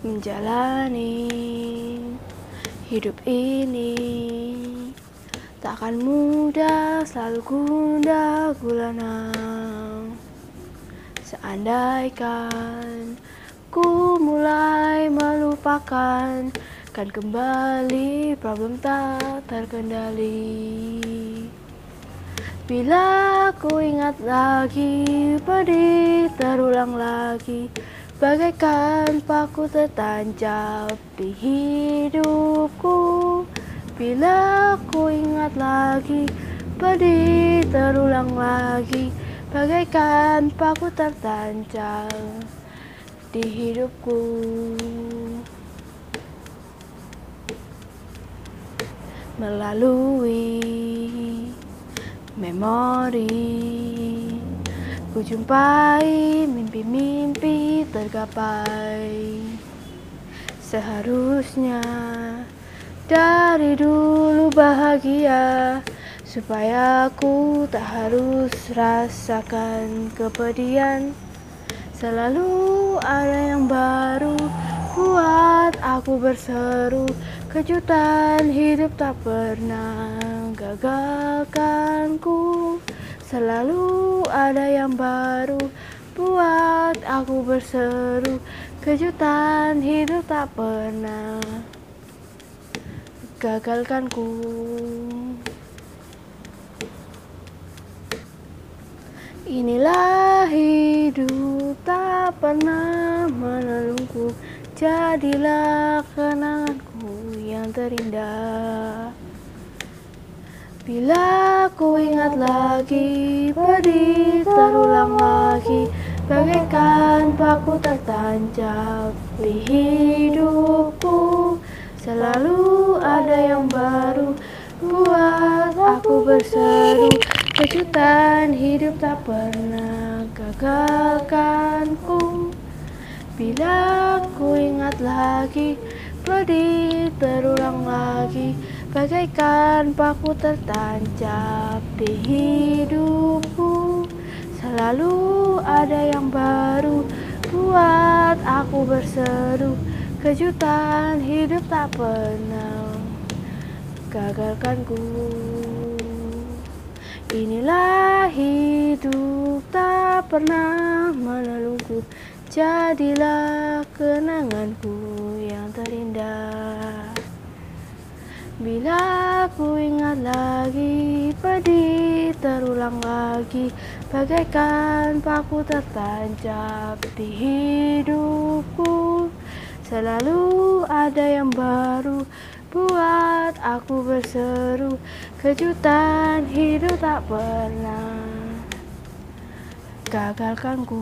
menjalani hidup ini. Takkan mudah selalu gundah gulana. Seandaikan ku mulai melupakan kan kembali problem tak terkendali. Bila ku ingat lagi, pedih terulang lagi Bagaikan paku tertancap di hidupku. Bila ku ingat lagi, pedih terulang lagi. Bagaikan paku tertancap di hidupku. Melalui memori Ku jumpai mimpi-mimpi tergapai. Seharusnya dari dulu bahagia Supaya aku tak harus rasakan kepedihan. Selalu ada yang baru buat aku berseru. Kejutan hidup tak pernah gagalkanku Selalu ada yang baru buat aku berseru. Kejutan hidup tak pernah gagalkanku. Inilah hidup tak pernah menelungku. Jadilah kenanganku yang terindah Bila ku ingat lagi pedih terulang lagi Bagaikan paku tertancap di hidupku. Selalu ada yang baru buat aku berseru. Kejutan hidup tak pernah gagalkanku. Bila ku ingat lagi, pedih terulang lagi Bagaikan paku tertancap di hidupku Selalu ada yang baru buat aku berseru. Kejutan hidup tak pernah gagalkanku. Inilah hidup tak pernah menelungku. Jadilah kenanganku Bila ku ingat lagi pedih terulang lagi. Bagaikan paku tertancap di hidupku. Selalu ada yang baru buat aku berseru. Kejutan hidup tak pernah gagalkanku